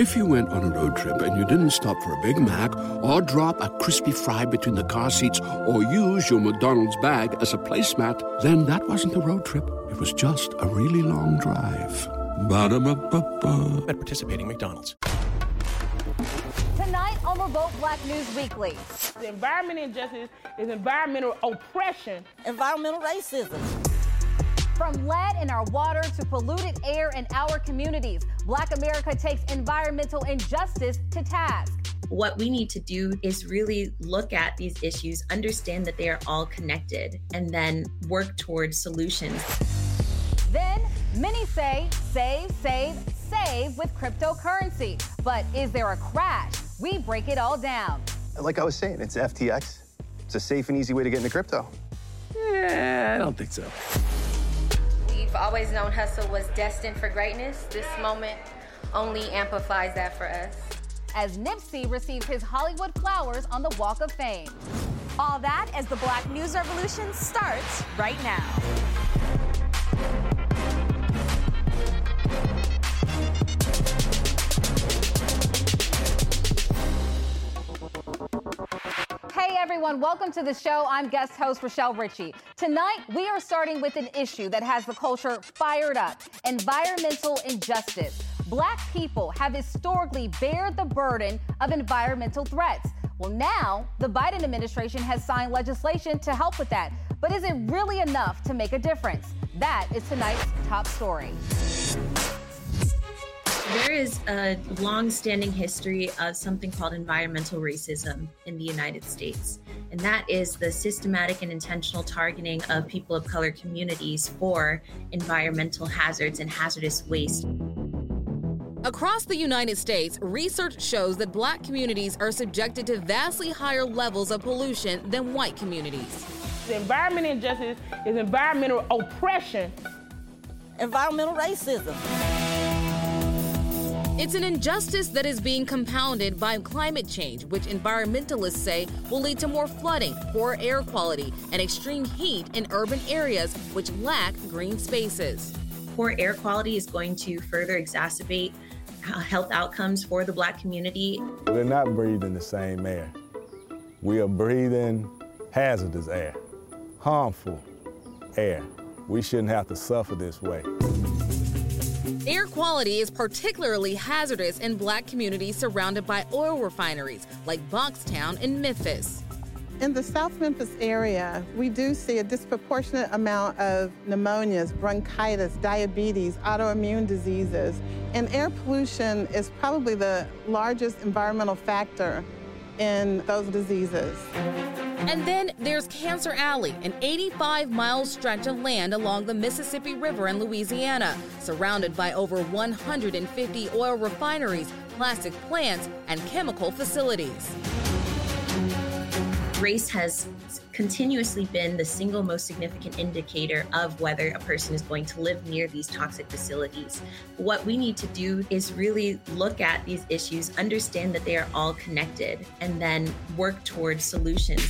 If you went on a road trip and you didn't stop for a Big Mac or drop a crispy fry between the car seats or use your McDonald's bag as a placemat, then that wasn't a road trip. It was just a really long drive. Ba-da-ba-ba-ba. At participating McDonald's. Tonight on Revolt Black News Weekly. The environment injustice is environmental oppression. Environmental racism. From lead in our water to polluted air in our communities, Black America takes environmental injustice to task. What we need to do is really look at these issues, understand that they are all connected, and then work towards solutions. Then, many say save, save, save with cryptocurrency. But is there a crash? We break it all down. Like I was saying, it's FTX. It's a safe and easy way to get into crypto. Yeah, I don't think so. We've always known Hussle was destined for greatness. This moment only amplifies that for us. As Nipsey receives his Hollywood flowers on the Walk of Fame. All that as the Black News Revolution starts right now. Hey everyone, welcome to the show. I'm guest host Rochelle Ritchie. Tonight, we are starting with an issue that has the culture fired up environmental injustice. Black people have historically bared the burden of environmental threats. Well, now the Biden administration has signed legislation to help with that. But is it really enough to make a difference? That is tonight's top story. There is a long standing history of something called environmental racism in the United States. And that is the systematic and intentional targeting of people of color communities for environmental hazards and hazardous waste. Across the United States, research shows that black communities are subjected to vastly higher levels of pollution than white communities. The environment injustice is environmental oppression. Environmental racism. It's an injustice that is being compounded by climate change, which environmentalists say will lead to more flooding, poor air quality, and extreme heat in urban areas which lack green spaces. Poor air quality is going to further exacerbate uh, health outcomes for the black community. We're not breathing the same air. We are breathing hazardous air, harmful air. We shouldn't have to suffer this way. Air quality is particularly hazardous in black communities surrounded by oil refineries like Boxtown in Memphis. In the South Memphis area, we do see a disproportionate amount of pneumonias, bronchitis, diabetes, autoimmune diseases, and air pollution is probably the largest environmental factor in those diseases. And then there's Cancer Alley, an 85 mile stretch of land along the Mississippi River in Louisiana, surrounded by over 150 oil refineries, plastic plants, and chemical facilities. Race has continuously been the single most significant indicator of whether a person is going to live near these toxic facilities. What we need to do is really look at these issues, understand that they are all connected, and then work towards solutions.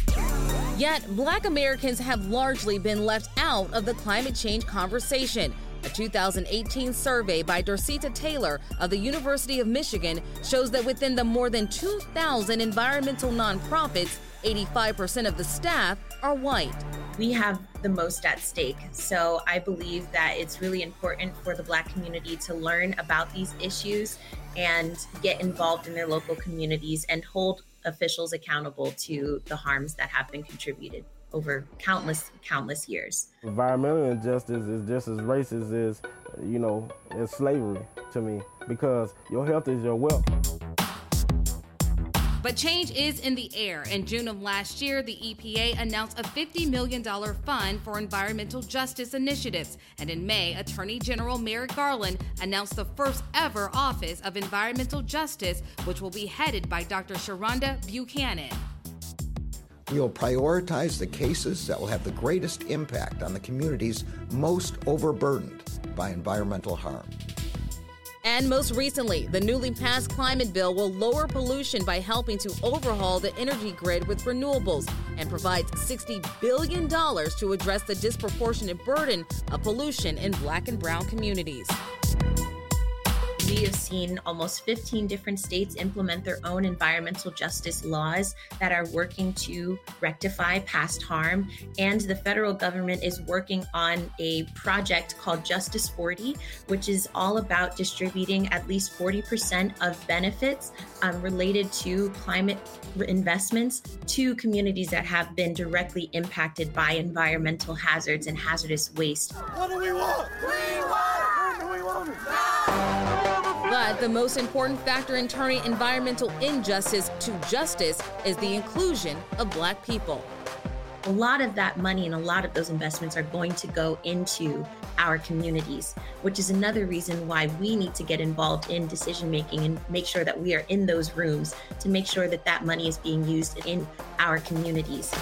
Yet, black Americans have largely been left out of the climate change conversation. A 2018 survey by Dorceta Taylor of the University of Michigan shows that within the more than 2,000 environmental nonprofits, 85% of the staff are white. We have the most at stake. So I believe that it's really important for the Black community to learn about these issues and get involved in their local communities and hold officials accountable to the harms that have been contributed over countless, countless years. Environmental injustice is just as racist as, you know, as slavery to me because your health is your wealth. But change is in the air. In June of last year, the EPA announced a $50 million fund for environmental justice initiatives. And in May, Attorney General Merrick Garland announced the first ever Office of Environmental Justice, which will be headed by Dr. Sharunda Buchanan. We will prioritize the cases that will have the greatest impact on the communities most overburdened by environmental harm. And most recently, the newly passed climate bill will lower pollution by helping to overhaul the energy grid with renewables and provides $60 billion to address the disproportionate burden of pollution in black and brown communities. We have seen almost 15 different states implement their own environmental justice laws that are working to rectify past harm. And the federal government is working on a project called Justice 40, which is all about distributing at least 40% of benefits um, related to climate investments to communities that have been directly impacted by environmental hazards and hazardous waste. What do we want? We want! When do we want it? But the most important factor in turning environmental injustice to justice is the inclusion of Black people. A lot of that money and a lot of those investments are going to go into our communities, which is another reason why we need to get involved in decision making and make sure that we are in those rooms to make sure that that money is being used in our communities.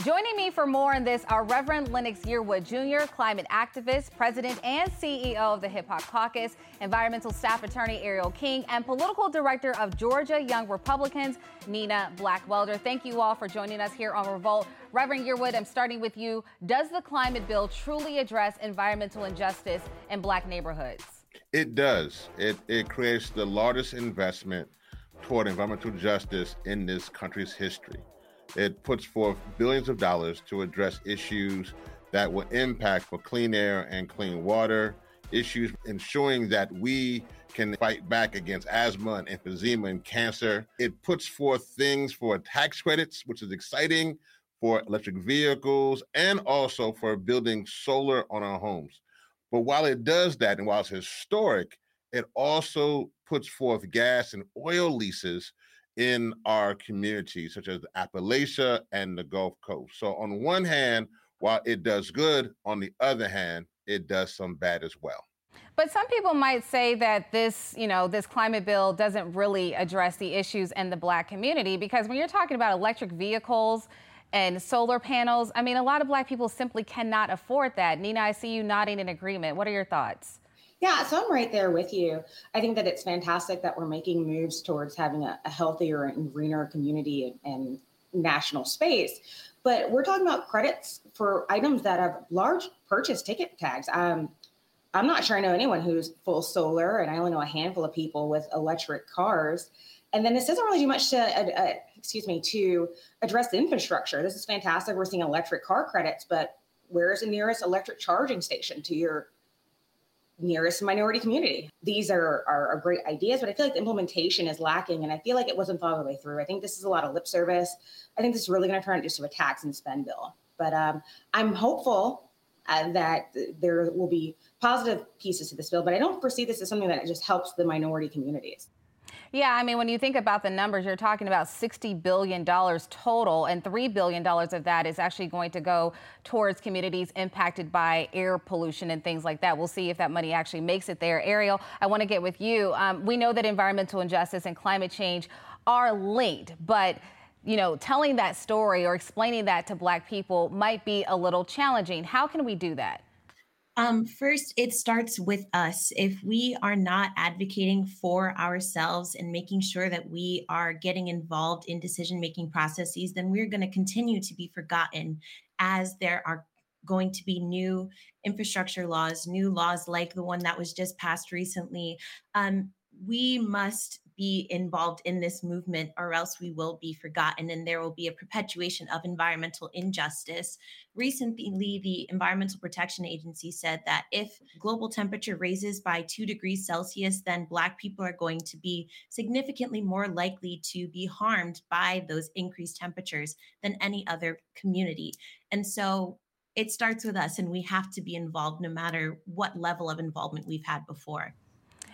Joining me for more on this are Reverend Lennox Yearwood Jr., climate activist, president, and CEO of the Hip Hop Caucus, environmental staff attorney Ariel King, and political director of Georgia Young Republicans, Nina Blackwelder. Thank you all for joining us here on Revolt. Reverend Yearwood, I'm starting with you. Does the climate bill truly address environmental injustice in black neighborhoods? It does. It, it creates the largest investment toward environmental justice in this country's history. It puts forth billions of dollars to address issues that will impact for clean air and clean water, issues ensuring that we can fight back against asthma and emphysema and cancer. It puts forth things for tax credits, which is exciting for electric vehicles and also for building solar on our homes. But while it does that, and while it's historic, it also puts forth gas and oil leases in our communities, such as Appalachia and the Gulf Coast. So, on one hand, while it does good, on the other hand, it does some bad as well. But some people might say that this, you know, this climate bill doesn't really address the issues in the black community because when you're talking about electric vehicles and solar panels, I mean, a lot of black people simply cannot afford that. Nina, I see you nodding in agreement. What are your thoughts? Yeah, so I'm right there with you. I think that it's fantastic that we're making moves towards having a, a healthier and greener community and, and national space. But we're talking about credits for items that have large purchase ticket tags. Um, I'm not sure I know anyone who's full solar, and I only know a handful of people with electric cars. And then this doesn't really do much to, uh, uh, excuse me, to address the infrastructure. This is fantastic. We're seeing electric car credits, but where is the nearest electric charging station to your nearest minority community. These are, are, are, great ideas, but I feel like the implementation is lacking. And I feel like it wasn't thought all the way through. I think this is a lot of lip service. I think this is really going to turn into a tax and spend bill. But um, I'm hopeful uh, that there will be positive pieces to this bill, but I don't foresee this as something that just helps the minority communities. Yeah, I mean, when you think about the numbers, you're talking about $60 billion total, and $3 billion of that is actually going to go towards communities impacted by air pollution and things like that. We'll see if that money actually makes it there. Ariel, I want to get with you. Um, we know that environmental injustice and climate change are linked, but you know, telling that story or explaining that to Black people might be a little challenging. How can we do that? Um, first, it starts with us. If we are not advocating for ourselves and making sure that we are getting involved in decision making processes, then we're going to continue to be forgotten as there are going to be new infrastructure laws, new laws like the one that was just passed recently. Um, we must be involved in this movement or else we will be forgotten and there will be a perpetuation of environmental injustice. Recently, the Environmental Protection Agency said that if global temperature raises by two degrees Celsius, then Black people are going to be significantly more likely to be harmed by those increased temperatures than any other community. And so it starts with us, and we have to be involved no matter what level of involvement we've had before.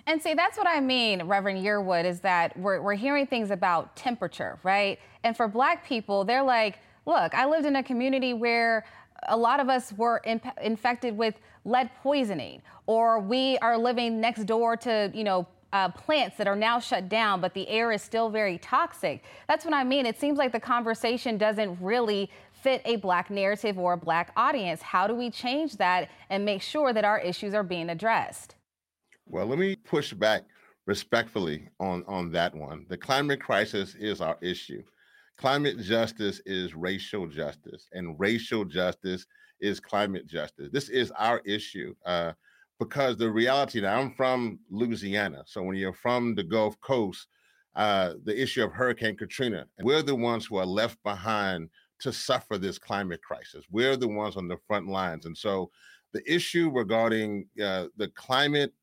And see, that's what I mean, Reverend Yearwood, is that we're, we're hearing things about temperature, right? And for black people, they're like, look, I lived in a community where a lot of us were imp- infected with lead poisoning, or we are living next door to, you know, uh, plants that are now shut down, but the air is still very toxic. That's what I mean. It seems like the conversation doesn't really fit a black narrative or a black audience. How do we change that and make sure that our issues are being addressed? Well, let me push back respectfully on, on that one. The climate crisis is our issue. Climate justice is racial justice, and racial justice is climate justice. This is our issue uh, because the reality now, I'm from Louisiana. So when you're from the Gulf Coast, uh, the issue of Hurricane Katrina, we're the ones who are left behind to suffer this climate crisis. We're the ones on the front lines. And so the issue regarding uh, the climate.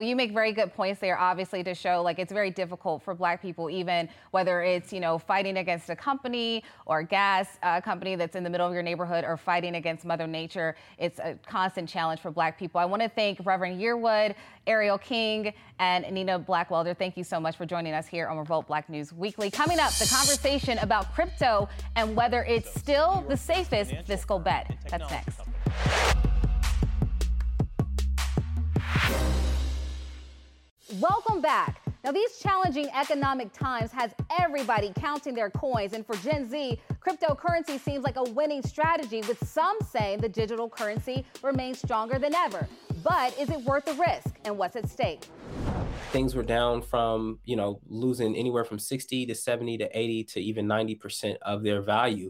You make very good points there, obviously, to show like it's very difficult for Black people, even whether it's, you know, fighting against a company or a gas uh, company that's in the middle of your neighborhood or fighting against Mother Nature. It's a constant challenge for Black people. I want to thank Reverend Yearwood, Ariel King, and Nina Blackwelder. Thank you so much for joining us here on Revolt Black News Weekly. Coming up, the conversation about crypto and whether it's still the safest fiscal bet. That's next. Welcome back. Now, these challenging economic times has everybody counting their coins, and for Gen Z, cryptocurrency seems like a winning strategy, with some saying the digital currency remains stronger than ever. But is it worth the risk, and what's at stake? Things were down from, you know, losing anywhere from 60 to 70 to 80 to even 90% of their value.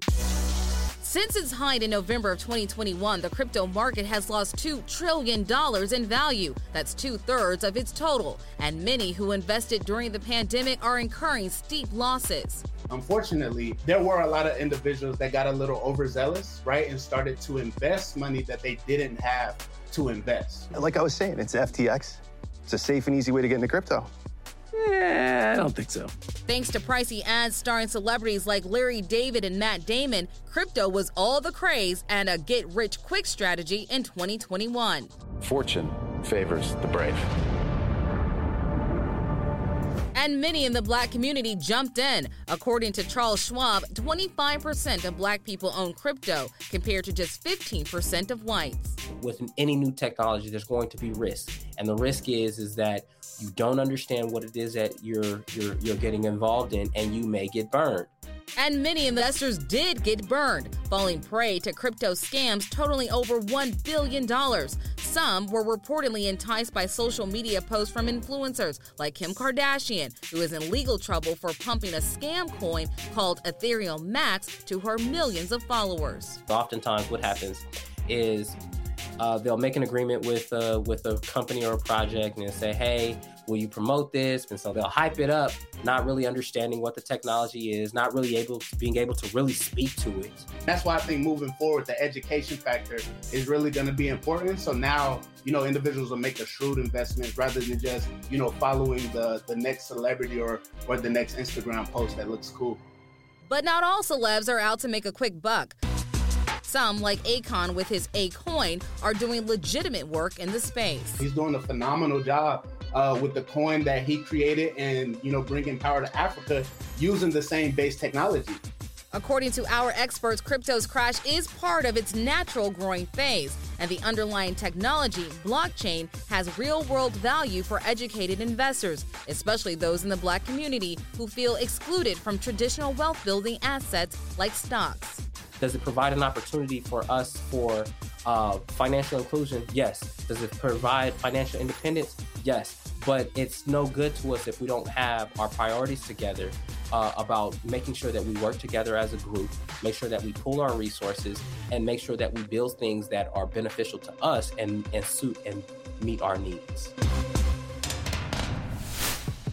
Since its height in November of 2021, the crypto market has lost $2 trillion in value. That's two thirds of its total. And many who invested during the pandemic are incurring steep losses. Unfortunately, there were a lot of individuals that got a little overzealous, right, and started to invest money that they didn't have to invest. Like I was saying, it's FTX. It's a safe and easy way to get into crypto. Yeah, I don't think so. Thanks to pricey ads starring celebrities like Larry David and Matt Damon, crypto was all the craze and a get rich quick strategy in 2021. Fortune favors the brave. And many in the black community jumped in. According to Charles Schwab, 25% of black people own crypto compared to just 15% of whites. With any new technology, there's going to be risk. And the risk is is that you don't understand what it is that you're you're you're getting involved in and you may get burned. And many investors did get burned, falling prey to crypto scams totaling over $1 billion. Some were reportedly enticed by social media posts from influencers like Kim Kardashian, who is in legal trouble for pumping a scam coin called Ethereum Max to her millions of followers. Oftentimes, what happens is uh, they'll make an agreement with uh, with a company or a project and say, "Hey, will you promote this?" And so they'll hype it up, not really understanding what the technology is, not really able to being able to really speak to it. That's why I think moving forward, the education factor is really going to be important. So now, you know, individuals will make a shrewd investment rather than just, you know, following the the next celebrity or or the next Instagram post that looks cool. But not all celebs are out to make a quick buck. Some, like Akon with his Akoin, are doing legitimate work in the space. He's doing a phenomenal job uh, with the coin that he created and, you know, bringing power to Africa using the same base technology. According to our experts, crypto's crash is part of its natural growing phase, and the underlying technology, blockchain, has real world value for educated investors, especially those in the black community who feel excluded from traditional wealth building assets like stocks. Does it provide an opportunity for us for uh, financial inclusion? Yes. Does it provide financial independence? Yes. But it's no good to us if we don't have our priorities together uh, about making sure that we work together as a group, make sure that we pool our resources, and make sure that we build things that are beneficial to us and, and suit and meet our needs.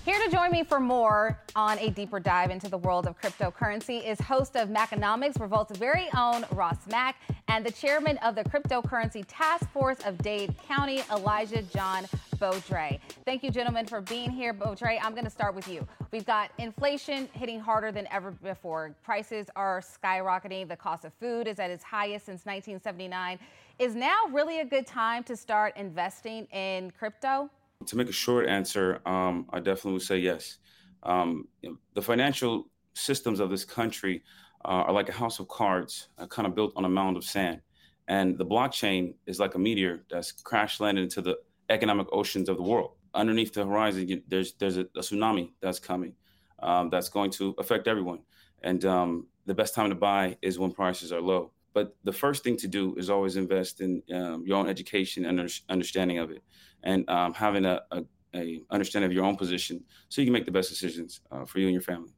Here to join me for more on a deeper dive into the world of cryptocurrency is host of Maconomics, Revolt's very own Ross Mac, and the chairman of the Cryptocurrency Task Force of Dade County, Elijah John Beaudry. Thank you, gentlemen, for being here. Beaudry, I'm going to start with you. We've got inflation hitting harder than ever before. Prices are skyrocketing. The cost of food is at its highest since 1979. Is now really a good time to start investing in crypto? To make a short answer, um, I definitely would say yes. Um, you know, the financial systems of this country uh, are like a house of cards, uh, kind of built on a mound of sand. And the blockchain is like a meteor that's crash landed into the economic oceans of the world. underneath the horizon, there's there's a, a tsunami that's coming um, that's going to affect everyone. And um, the best time to buy is when prices are low. But the first thing to do is always invest in um, your own education and understanding of it, and um, having a, a, a, understanding of your own position, so you can make the best decisions uh, for you and your family.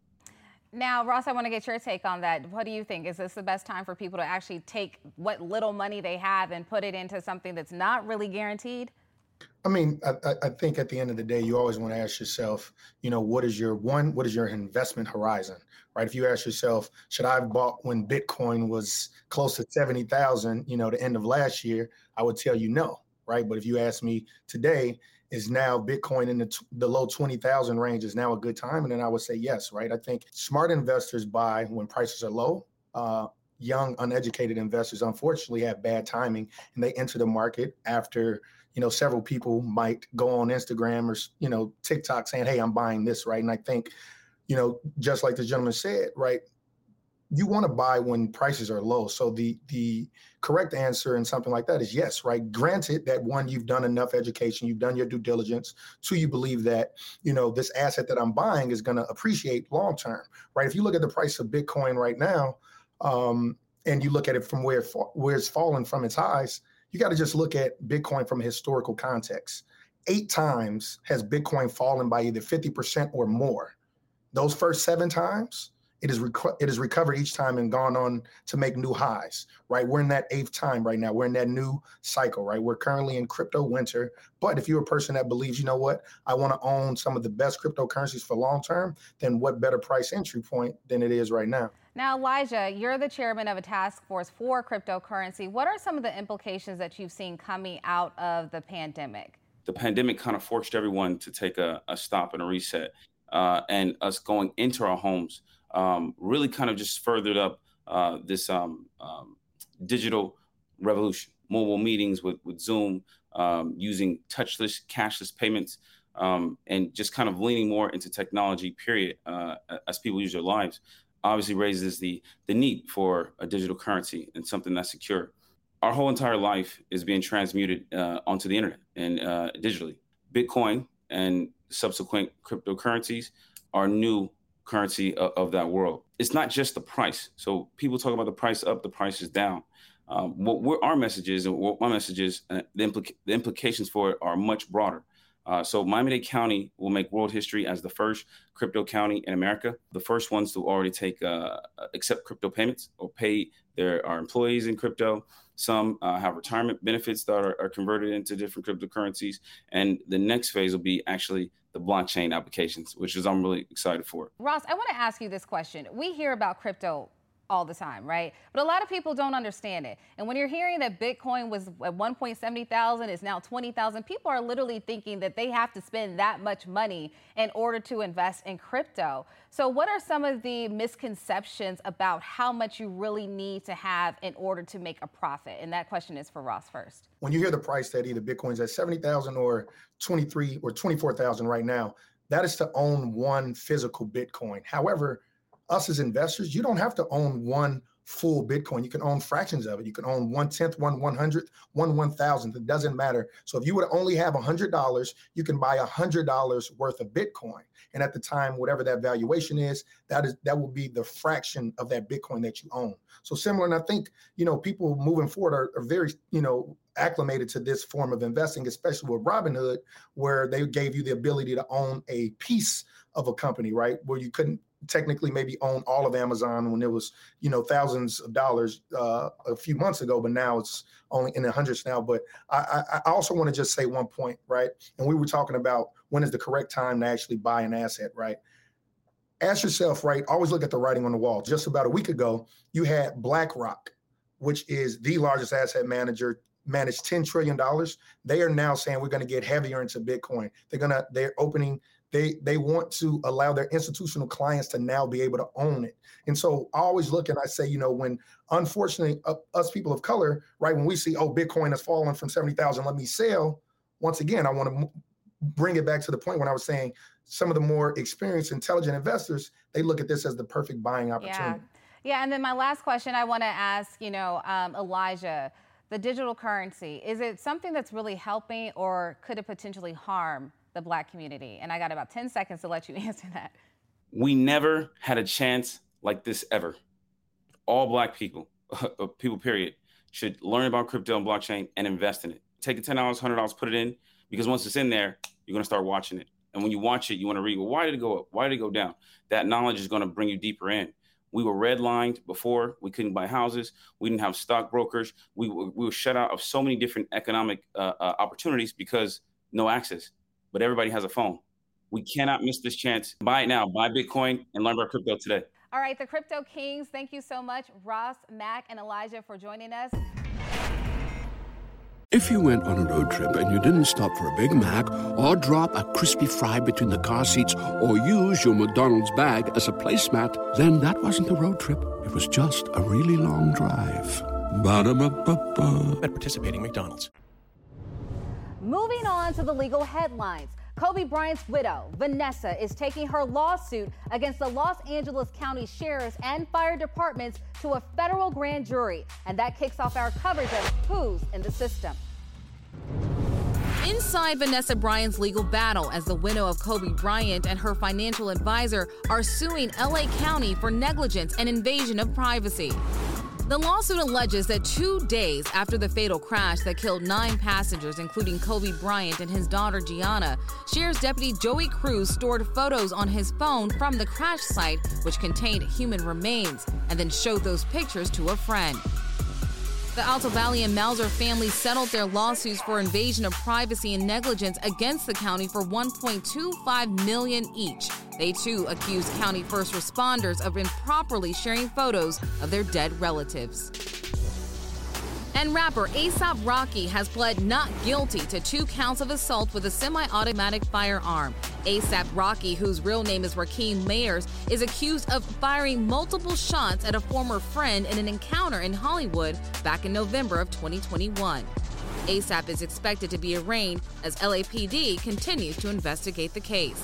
Now, Ross, I want to get your take on that. What do you think? Is this the best time for people to actually take what little money they have and put it into something that's not really guaranteed? I mean, I, I, think at the end of the day, you always want to ask yourself, you know, what is your one, what is your investment horizon, right? If you ask yourself, should I have bought when Bitcoin was close to 70,000, you know, the end of last year, I would tell you no, right? But if you ask me today, is now Bitcoin in the, the low 20,000 range is now a good time? And then I would say yes, right? I think smart investors buy when prices are low. Uh, young, uneducated investors, unfortunately, have bad timing and they enter the market after you know, several people might go on Instagram or, you know, TikTok saying, hey, I'm buying this, right? And I think, you know, just like the gentleman said, right, you want to buy when prices are low. So the the correct answer in something like that is yes, right? Granted that one, you've done enough education, you've done your due diligence. Two, you believe that you know this asset that I'm buying is going to appreciate long term, right? If you look at the price of Bitcoin right now, um, and you look at it from where where it's fallen from its highs, you got to just look at Bitcoin from a historical context. Eight times has Bitcoin fallen by either 50% or more. Those first seven times, it is rec- it has recovered each time and gone on to make new highs. Right, we're in that eighth time right now. We're in that new cycle. Right, we're currently in crypto winter. But if you're a person that believes, you know what, I want to own some of the best cryptocurrencies for long term, then what better price entry point than it is right now? Now, Elijah, you're the chairman of a task force for cryptocurrency. What are some of the implications that you've seen coming out of the pandemic? The pandemic kind of forced everyone to take a, a stop and a reset. Uh, and us going into our homes um, really kind of just furthered up uh, this um, um, digital revolution. Mobile meetings with, with Zoom, um, using touchless, cashless payments, um, and just kind of leaning more into technology, period, uh, as people use their lives, obviously raises the, the need for a digital currency and something that's secure. Our whole entire life is being transmuted uh, onto the internet and uh, digitally. Bitcoin and subsequent cryptocurrencies are new currency of, of, that world. It's not just the price. So people talk about the price up, the price is down. Um, what our message is and what my messages, uh, the, implica- the implications for it are much broader. Uh, so Miami-Dade County will make world history as the first crypto county in America, the first ones to already take uh, accept crypto payments or pay their our employees in crypto. Some uh, have retirement benefits that are, are, converted into different cryptocurrencies, and the next phase will be actually the blockchain applications, which is I'm really excited for. Ross, I want to ask you this question. We hear about crypto all the time, right? But a lot of people don't understand it. And when you're hearing that Bitcoin was at 1.70 thousand, is now 20,000, people are literally thinking that they have to spend that much money in order to invest in crypto. So what are some of the misconceptions about how much you really need to have in order to make a profit? And that question is for Ross first. When you hear the price that either Bitcoin's at 70,000 or 23 or 24,000 right now, that is to own one physical Bitcoin. However, us as investors, you don't have to own one full Bitcoin. You can own fractions of it. You can own one tenth, one one hundredth, one one thousandth. It doesn't matter. So if you would only have a hundred dollars, you can buy a hundred dollars worth of Bitcoin. And at the time, whatever that valuation is, that is that will be the fraction of that Bitcoin that you own. So similar, and I think you know people moving forward are, are very you know acclimated to this form of investing, especially with Robinhood, where they gave you the ability to own a piece of a company, right? Where you couldn't technically maybe own all of Amazon when it was, you know, thousands of dollars uh, a few months ago, but now it's only in the hundreds now. But I, I also want to just say one point, right? And we were talking about when is the correct time to actually buy an asset, right? Ask yourself, right? Always look at the writing on the wall. Just about a week ago, you had BlackRock, which is the largest asset manager managed $10 trillion. They are now saying we're going to get heavier into Bitcoin. They're going to, they're opening they they want to allow their institutional clients to now be able to own it. And so I always look and I say, you know, when unfortunately uh, us people of color, right, when we see oh Bitcoin has fallen from seventy thousand, let me sell. Once again, I want to m- bring it back to the point when I was saying some of the more experienced, intelligent investors they look at this as the perfect buying opportunity. Yeah, yeah. And then my last question I want to ask, you know, um, Elijah, the digital currency is it something that's really helping, or could it potentially harm the black community? And I got about 10 seconds to let you answer that. We never had a chance like this ever. All black people, people, period, should learn about crypto and blockchain and invest in it. Take the $10, $100, put it in, because once it's in there, you're going to start watching it. And when you watch it, you want to read, well, why did it go up? Why did it go down? That knowledge is going to bring you deeper in. We were redlined before. We couldn't buy houses. We didn't have stockbrokers. We were, we were shut out of so many different economic uh, uh, opportunities because no access. But everybody has a phone. We cannot miss this chance. Buy it now. Buy Bitcoin and learn about crypto today. All right, the Crypto Kings, thank you so much, Ross, Mac, and Elijah, for joining us. If you went on a road trip and you didn't stop for a Big Mac or drop a crispy fry between the car seats or use your McDonald's bag as a placemat, then that wasn't a road trip. It was just a really long drive. Ba-da-ba-ba-ba. At participating McDonald's. Moving on to the legal headlines. Kobe Bryant's widow, Vanessa, is taking her lawsuit against the Los Angeles County Sheriff's and Fire Departments to a federal grand jury. And that kicks off our coverage of who's in the system. Inside Vanessa Bryant's legal battle as the widow of Kobe Bryant and her financial advisor are suing LA County for negligence and invasion of privacy. The lawsuit alleges that two days after the fatal crash that killed nine passengers, including Kobe Bryant and his daughter Gianna, Sheriff's Deputy Joey Cruz stored photos on his phone from the crash site, which contained human remains, and then showed those pictures to a friend. The Altobelli and Mauser families settled their lawsuits for invasion of privacy and negligence against the county for 1.25 million each. They too accused county first responders of improperly sharing photos of their dead relatives. And rapper ASAP Rocky has pled not guilty to two counts of assault with a semi automatic firearm. ASAP Rocky, whose real name is Rakeem Mayers, is accused of firing multiple shots at a former friend in an encounter in Hollywood back in November of 2021. ASAP is expected to be arraigned as LAPD continues to investigate the case.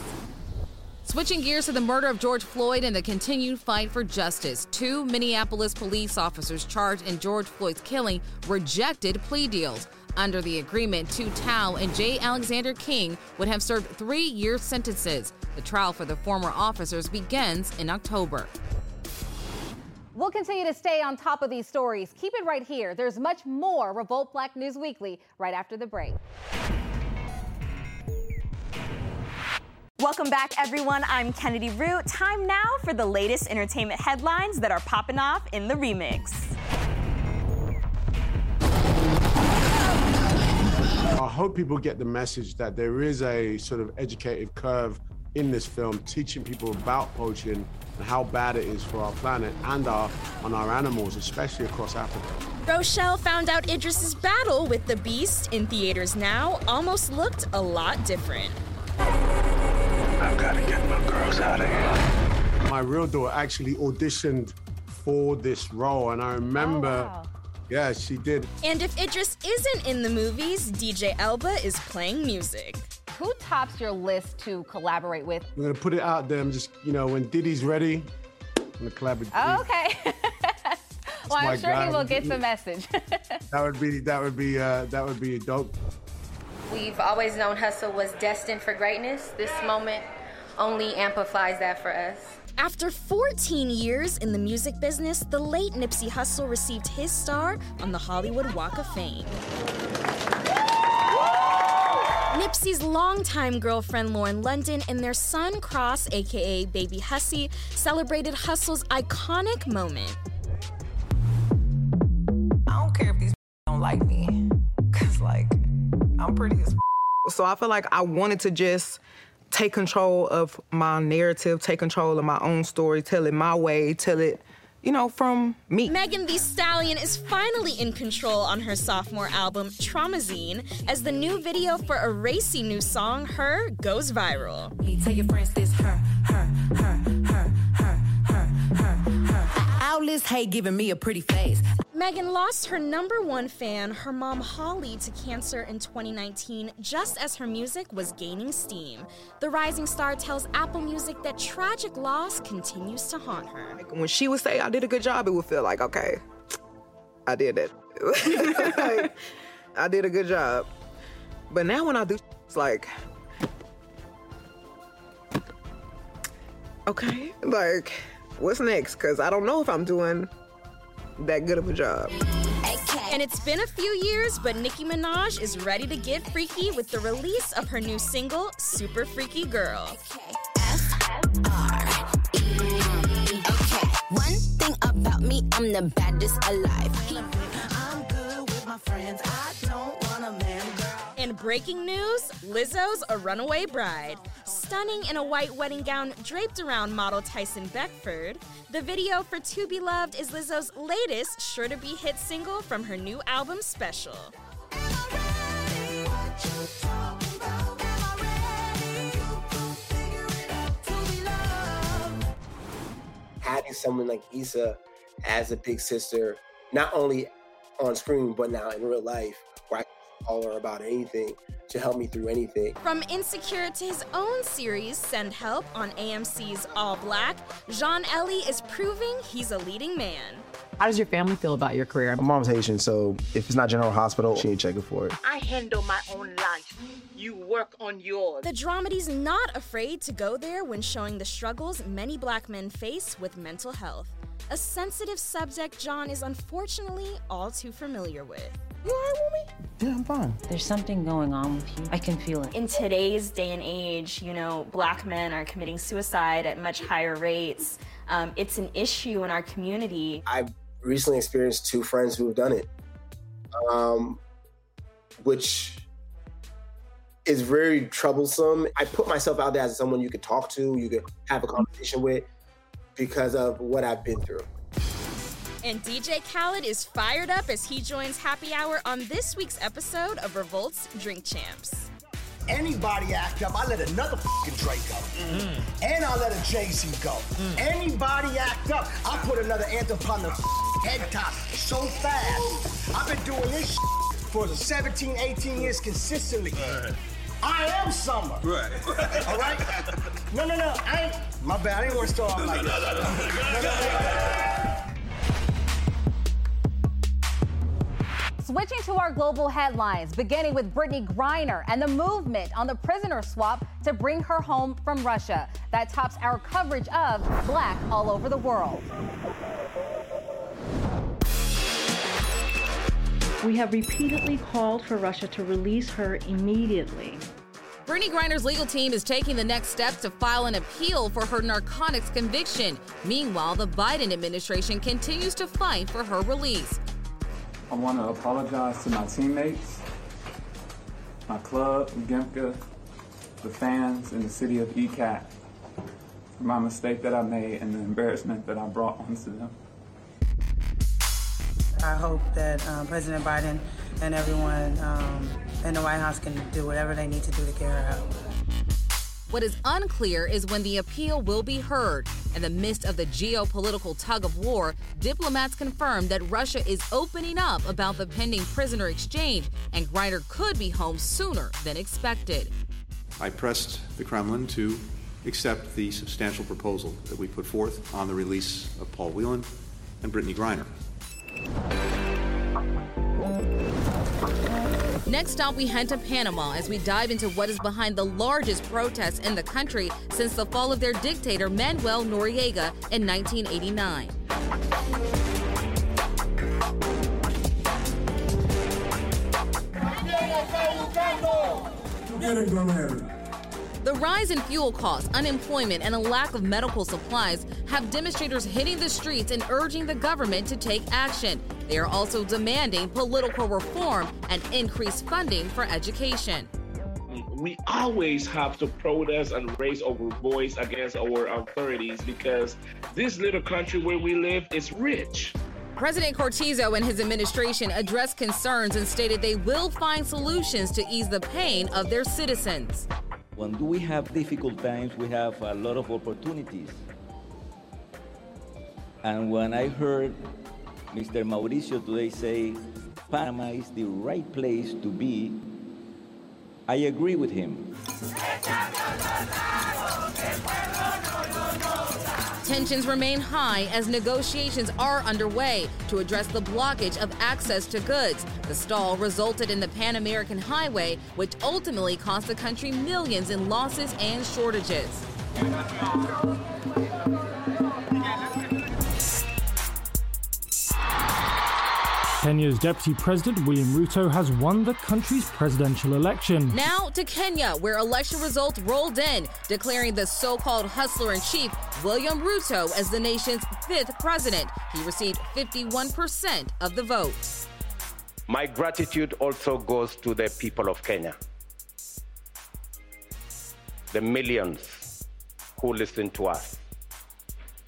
Switching gears to the murder of George Floyd and the continued fight for justice, two Minneapolis police officers charged in George Floyd's killing rejected plea deals. Under the agreement, Tou Thao and J. Alexander Kueng would have served three year sentences. The trial for the former officers begins in October. We'll continue to stay on top of these stories. Keep it right here. There's much more Revolt Black News Weekly right after the break. Welcome back, everyone. I'm Kennedy Root. Time now for the latest entertainment headlines that are popping off in the remix. I hope people get the message that there is a sort of educative curve in this film, teaching people about poaching and how bad it is for our planet and our on our animals, especially across Africa. Rochelle found out Idris's battle with the beast in theaters now almost looked a lot different. I've got to get my girls out of here. My real daughter actually auditioned for this role, and I remember, oh, wow. yeah, she did. And if Idris isn't in the movies, DJ Elba is playing music. Who tops your list to collaborate with? I'm gonna put it out there. I'm just, you know, when Diddy's ready, I'm gonna collaborate. Oh, okay. well, I'm sure guy. he will get the message. that would be that would be uh, that would be dope. We've always known Hussle was destined for greatness. This moment only amplifies that for us. After 14 years in the music business, the late Nipsey Hussle received his star on the Hollywood Walk of Fame. Nipsey's longtime girlfriend Lauren London and their son Kross, aka Baby Hussy, celebrated Hussle's iconic moment. I don't care if these don't like me, cause like I'm pretty as so I feel like I wanted to just take control of my narrative, take control of my own story, tell it my way, tell it, you know, from me. Megan Thee Stallion is finally in control on her sophomore album, Traumazine, as the new video for a racy new song, Her, goes viral. Hey, tell your friends this, her, her, her, this hate giving me a pretty face. Megan lost her number one fan, her mom Holly, to cancer in 2019, just as her music was gaining steam. The rising star tells Apple Music that tragic loss continues to haunt her. When she would say, I did a good job, it would feel like, okay, I did it. like, I did a good job. But now when I do, it's like, okay, like, what's next? Because I don't know if I'm doing that good of a job. And it's been a few years, but Nicki Minaj is ready to get freaky with the release of her new single, Super Freaky Girl. One thing about me, I'm the baddest alive. In breaking news, Lizzo's a runaway bride. Stunning in a white wedding gown draped around model Tyson Beckford, the video for To Be Loved is Lizzo's latest sure to be hit single from her new album Special. having someone like Issa as a big sister, not only on screen but now in real life, where I can call her about anything to help me through anything. From Insecure to his own series, Send Help on AMC's All Black, Jean Elie is proving he's a leading man. How does your family feel about your career? My mom's Haitian, so if it's not General Hospital, she ain't checking for it. I handle my own life. You work on yours. The dramedy's not afraid to go there when showing the struggles many black men face with mental health. A sensitive subject John is unfortunately all too familiar with. You alright with? Yeah, I'm fine. There's something going on with you. I can feel it. In today's day and age, you know, black men are committing suicide at much higher rates. Um, it's an issue in our community. I've recently experienced two friends who have done it, um, which is very troublesome. I put myself out there as someone you could talk to, you could have a conversation with, because of what I've been through. And DJ Khaled is fired up as he joins Happy Hour on this week's episode of Revolt's Drink Champs. Anybody act up, I let another fucking Drake go. Mm-hmm. And I let a Jay-Z go. Mm. Anybody act up, I put another anthem on the head top so fast. I've been doing this for 17, 18 years consistently. I am summer. Right. All right? No, no, no. I ain't. My bad. I didn't want to start off like that. Switching to our global headlines, beginning with Brittney Griner and the movement on the prisoner swap to bring her home from Russia. That tops our coverage of Black all over the world. We have repeatedly called for Russia to release her immediately. Brittney Griner's legal team is taking the next step to file an appeal for her narcotics conviction. Meanwhile, the Biden administration continues to fight for her release. I want to apologize to my teammates, my club, Gemka, the fans, and the city of ECAT for my mistake that I made and the embarrassment that I brought onto them. I hope that um, President Biden and everyone um, in the White House can do whatever they need to do to get her out. What is unclear is when the appeal will be heard. In the midst of the geopolitical tug of war, diplomats confirmed that Russia is opening up about the pending prisoner exchange, and Griner could be home sooner than expected. I pressed the Kremlin to accept the substantial proposal that we put forth on the release of Paul Whelan and Brittney Griner. Next stop, we head to Panama as we dive into what is behind the largest protests in the country since the fall of their dictator Manuel Noriega in 1989. The rise in fuel costs, unemployment, and a lack of medical supplies have demonstrators hitting the streets and urging the government to take action. They are also demanding political reform and increased funding for education. We always have to protest and raise our voice against our authorities because this little country where we live is rich. President Cortizo and his administration addressed concerns and stated they will find solutions to ease the pain of their citizens. When we have difficult times, we have a lot of opportunities. And when I heard Mr. Mauricio today say Panama is the right place to be, I agree with him. Tensions remain high as negotiations are underway to address the blockage of access to goods. The stall resulted in the Pan American Highway, which ultimately cost the country millions in losses and shortages. Kenya's Deputy President William Ruto has won the country's presidential election. Now to Kenya, where election results rolled in, declaring the so called hustler in chief, William Ruto, as the nation's fifth president. He received 51% of the vote. My gratitude also goes to the people of Kenya, the millions who listened to us,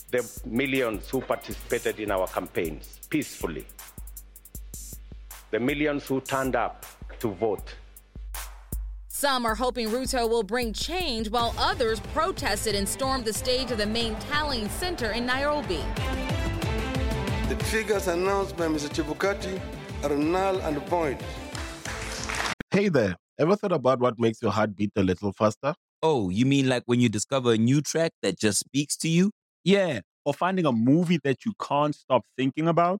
the millions who participated in our campaigns peacefully the millions who turned up to vote. Some are hoping Ruto will bring change, while others protested and stormed the stage of the main tallying center in Nairobi. The figures announced by Mr. Chebukati are null and void. Hey there, ever thought about what makes your heart beat a little faster? Oh, you mean like when you discover a new track that just speaks to you? Yeah, or finding a movie that you can't stop thinking about?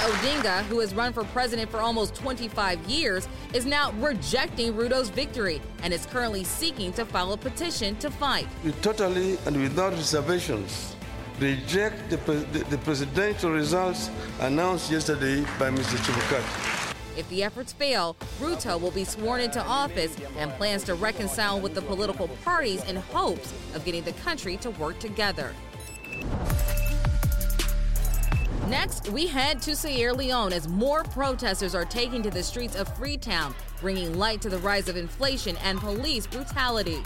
Odinga, who has run for president for almost 25 years, is now rejecting Ruto's victory and is currently seeking to file a petition to fight. We totally and without reservations reject the, the, the presidential results announced yesterday by Mr. Chebukati. If the efforts fail, Ruto will be sworn into office and plans to reconcile with the political parties in hopes of getting the country to work together. Next, we head to Sierra Leone as more protesters are taking to the streets of Freetown, bringing light to the rise of inflation and police brutality.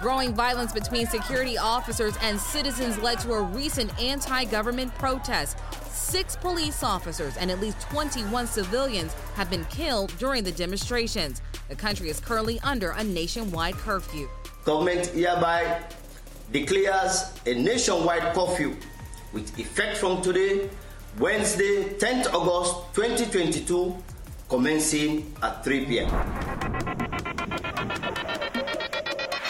Growing violence between security officers and citizens led to a recent anti government protest. Six police officers and at least 21 civilians have been killed during the demonstrations. The country is currently under a nationwide curfew. Government hereby declares a nationwide curfew with effect from today, Wednesday, 10th August 2022, commencing at 3 p.m.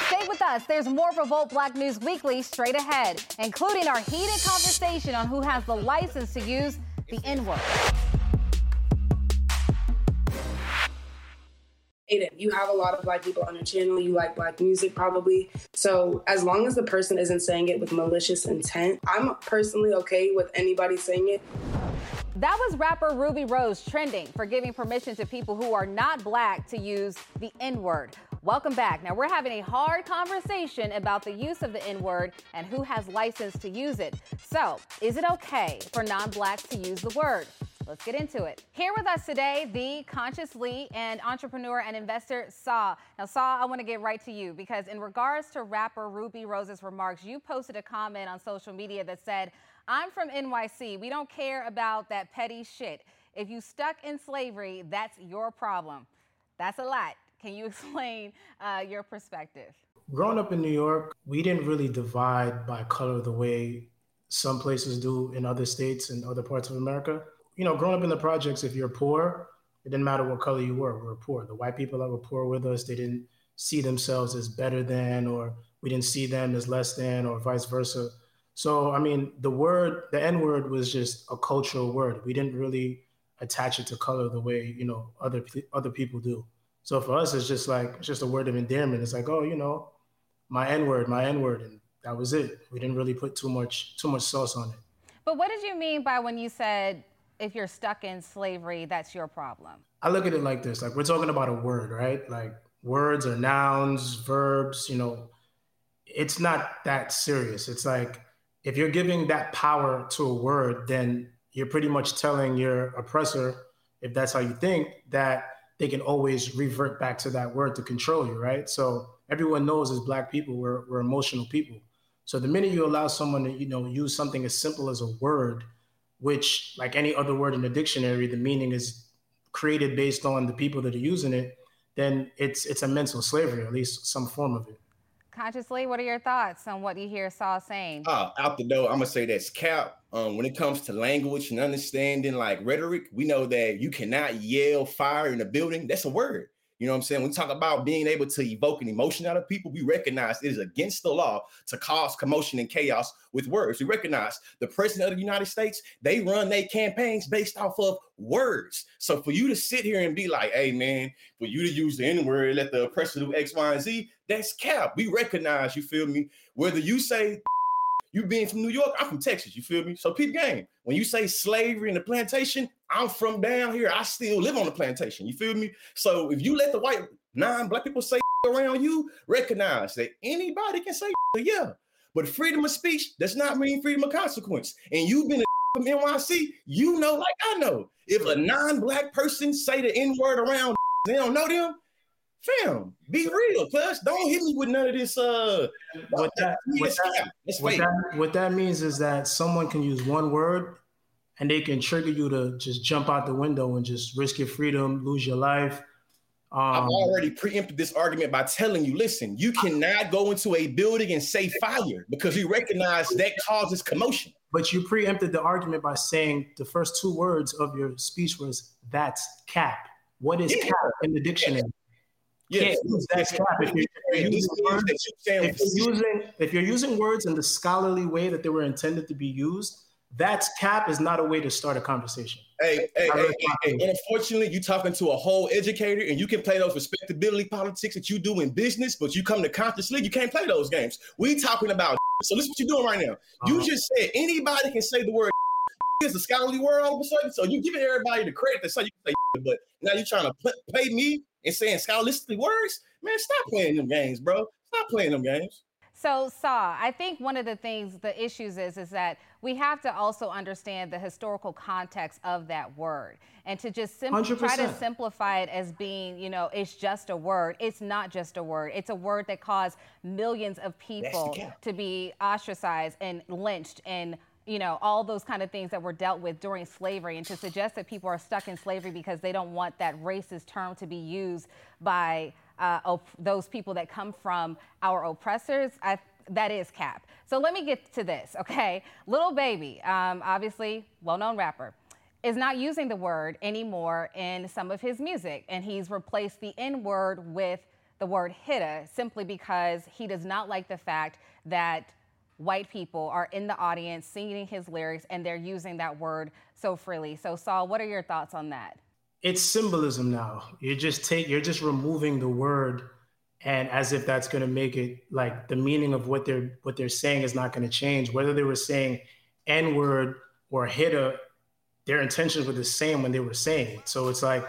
Stay with us. There's more Revolt Black News Weekly straight ahead, including our heated conversation on who has the license to use the N word. You have a lot of black people on your channel. You like black music, probably. So as long as the person isn't saying it with malicious intent, I'm personally okay with anybody saying it. That was rapper Rubi Rose trending for giving permission to people who are not black to use the N word. Welcome back. Now, we're having a hard conversation about the use of the N word and who has license to use it. So, is it okay for non blacks to use the word? Let's get into it. Here with us today, the consciously and entrepreneur and investor Saw. Now, Saw, I want to get right to you because in regards to rapper Rubi Rose's remarks, you posted a comment on social media that said, I'm from NYC. We don't care about that petty shit. If you stuck in slavery, that's your problem. That's a lot. Can you explain uh, your perspective? Growing up in New York, we didn't really divide by color the way some places do in other states and other parts of America you know, growing up in the projects, if you're poor, it didn't matter what color you were. We were poor. The white people that were poor with us, they didn't see themselves as better than, or we didn't see them as less than, or vice versa. So, I mean, the word, the N word was just a cultural word. We didn't really attach it to color the way, you know, other, other people do. So for us, it's just like, it's just a word of endearment. It's like, oh, you know, my N word, my N word. And that was it. We didn't really put too much, too much sauce on it. But what did you mean by when you said if you're stuck in slavery, that's your problem? I look at it like this like, we're talking about a word, right? Like, words are nouns, verbs, you know, it's not that serious. It's like, if you're giving that power to a word, then you're pretty much telling your oppressor, if that's how you think, that they can always revert back to that word to control you, right? So everyone knows as black people, we're, we're emotional people. So the minute you allow someone to, you know, use something as simple as a word, which like any other word in the dictionary, the meaning is created based on the people that are using it, then it's it's a mental slavery, at least some form of it. Consciously, what are your thoughts on what you hear Saul saying? Uh, out the door, I'm gonna say that's cap. Um, when it comes to language and understanding like rhetoric, we know that you cannot yell fire in a building. That's a word. You know what I'm saying? When we talk about being able to evoke an emotion out of people, we recognize it is against the law to cause commotion and chaos with words. We recognize the president of the United States, they run their campaigns based off of words. So for you to sit here and be like, hey man, for you to use the N-word, let the oppressor do X, Y, and Z, that's cap. We recognize, you feel me? Whether you say you being from New York, I'm from Texas. You feel me? So peep game. When you say slavery in the plantation, I'm from down here. I still live on the plantation. You feel me? So if you let the white non-black people say around you, recognize that anybody can say yeah. But freedom of speech does not mean freedom of consequence. And you've been from NYC, you know, like I know, if a non-black person say the N-word around, they don't know them, fam, be real, plus don't hit me with none of this. Uh, what that, what, that, what, that, what that means is that someone can use one word and they can trigger you to just jump out the window and just risk your freedom, lose your life. Um, I've already preempted this argument by telling you, listen, you cannot go into a building and say fire because you recognize that causes commotion. But you preempted the argument by saying the first two words of your speech was "that's cap." What is yeah. cap in the dictionary? Yes. If you're, using, if you're using words in the scholarly way that they were intended to be used, that's cap is not a way to start a conversation. Hey, hey, hey, hey, hey, unfortunately, you're talking to a whole educator, and you can play those respectability politics that you do in business, but you come to consciously, you can't play those games. We talking about so this is what you're doing right now. Uh-huh. You just said anybody can say the word it's a scholarly word all of a sudden. So you giving everybody the credit that so you can say, but now you're trying to play me and saying scholarly words, man, stop playing them games, bro. Stop playing them games. So, Saw, I think one of the things, the issues is, is that we have to also understand the historical context of that word, and to just sim- try to simplify it as being, you know, it's just a word. It's not just a word. It's a word that caused millions of people to be ostracized and lynched and you know, all those kind of things that were dealt with during slavery, and to suggest that people are stuck in slavery because they don't want that racist term to be used by uh, op- those people that come from our oppressors, I, that is cap. So let me get to this, okay? Lil Baby, um, obviously well-known rapper, is not using the word anymore in some of his music, and he's replaced the N-word with the word hitta simply because he does not like the fact that white people are in the audience singing his lyrics and they're using that word so freely. So Saul, what are your thoughts on that? It's symbolism now. You're just take you're just removing the word and as if that's going to make it like the meaning of what they're what they're saying is not going to change whether they were saying n word or hitta their intentions were the same when they were saying it. So it's like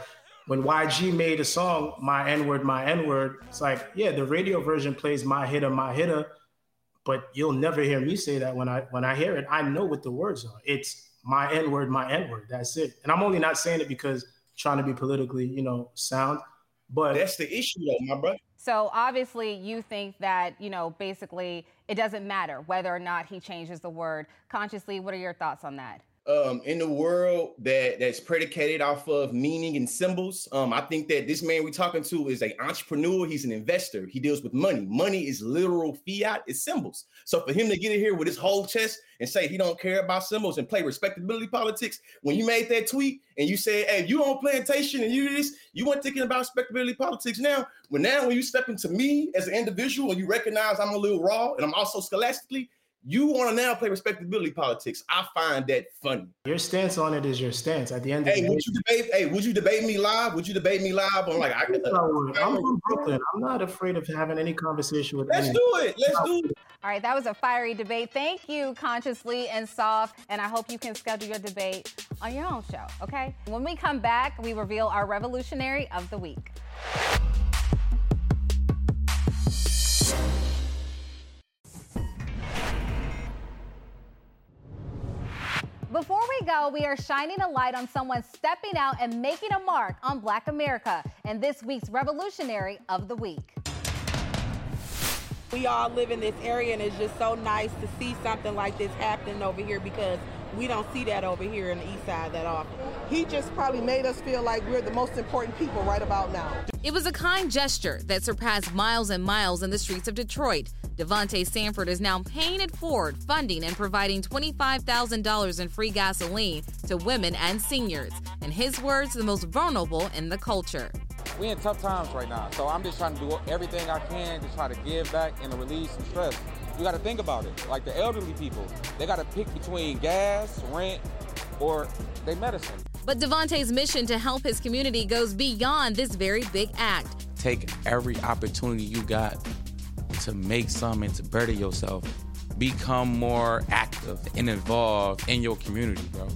when YG made a song, My N Word, My N Word, it's like, yeah, the radio version plays My Hitta, My Hitta, but you'll never hear me say that when I when I hear it. I know what the words are. It's my N word, my N word. That's it. And I'm only not saying it because trying to be politically, you know, sound. But that's the issue, though, my brother. So obviously, you think that you know, basically, it doesn't matter whether or not he changes the word consciously. What are your thoughts on that? Um, in the world that that's predicated off of meaning and symbols. Um, I think that this man we're talking to is an entrepreneur. He's an investor. He deals with money. Money is literal fiat. It's symbols. So for him to get in here with his whole chest and say he don't care about symbols and play respectability politics, when you made that tweet and you said, "Hey, you on plantation and you this," you weren't thinking about respectability politics. Now, when now when you step into me as an individual and you recognize I'm a little raw and I'm also scholastically you want to now play respectability politics. I find that funny. Your stance on it is your stance. At the end hey, of the would day, you debate? Hey, would you debate me live? Would you debate me live on like? I, I'm from Brooklyn. I'm not afraid of having any conversation with. Let's anyone. do it. Let's do it. All right, that was a fiery debate. Thank you, Consciously and Soft, and I hope you can schedule your debate on your own show. Okay. When we come back, we reveal our revolutionary of the week. Before we go, we are shining a light on someone stepping out and making a mark on Black America and this week's Revolutionary of the Week. We all live in this area, and it's just so nice to see something like this happening over here because we don't see that over here in the east side that often. He just probably made us feel like we're the most important people right about now. It was a kind gesture that surpassed miles and miles in the streets of Detroit. Davontae Sanford is now paying it forward, funding and providing $25,000 in free gasoline to women and seniors. In his words, the most vulnerable in the culture. We're in tough times right now, so I'm just trying to do everything I can to try to give back and to release some stress. You got to think about it. Like the elderly people, they got to pick between gas, rent, or their medicine. But Davontae's mission to help his community goes beyond this very big act. Take every opportunity you got to make something to better yourself. Become more active and involved in your community, bro.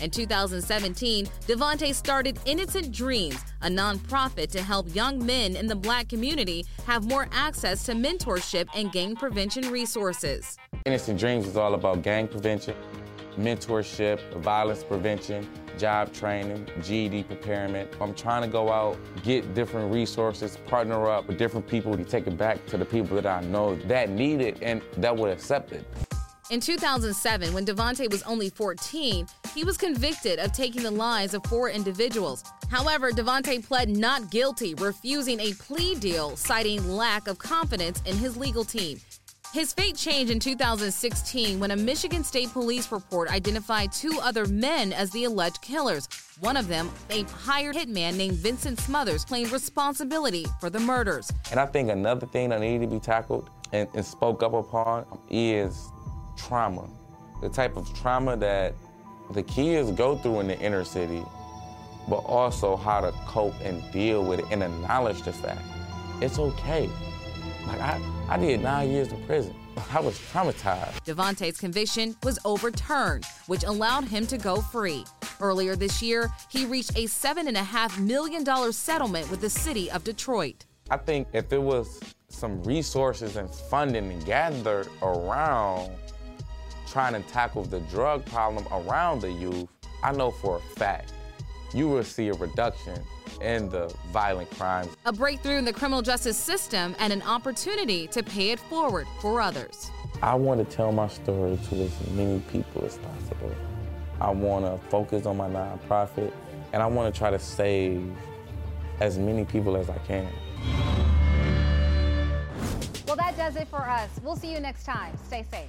In 2017, Davontae started Innocent Dreams, a nonprofit to help young men in the black community have more access to mentorship and gang prevention resources. Innocent Dreams is all about gang prevention, mentorship, violence prevention, job training, GED preparation. I'm trying to go out, get different resources, partner up with different people to take it back to the people that I know that need it and that would accept it. In 2007, when Davontae was only 14, he was convicted of taking the lives of four individuals. However, Davontae pled not guilty, refusing a plea deal, citing lack of confidence in his legal team. His fate changed in 2016 when a Michigan State Police report identified two other men as the alleged killers. One of them, a hired hitman named Vincent Smothers, claimed responsibility for the murders. And I think another thing that needed to be tackled and, and spoke up upon is trauma. The type of trauma that the kids go through in the inner city, but also how to cope and deal with it and acknowledge the fact it's okay. Like I, I did nine years in prison. I was traumatized. Davontae's conviction was overturned, which allowed him to go free. Earlier this year, he reached a $7.5 million settlement with the city of Detroit. I think if there was some resources and funding gathered around trying to tackle the drug problem around the youth, I know for a fact you will see a reduction in the violent crimes. A breakthrough in the criminal justice system and an opportunity to pay it forward for others. I want to tell my story to as many people as possible. I want to focus on my nonprofit and I want to try to save as many people as I can. Well, that does it for us. We'll see you next time. Stay safe.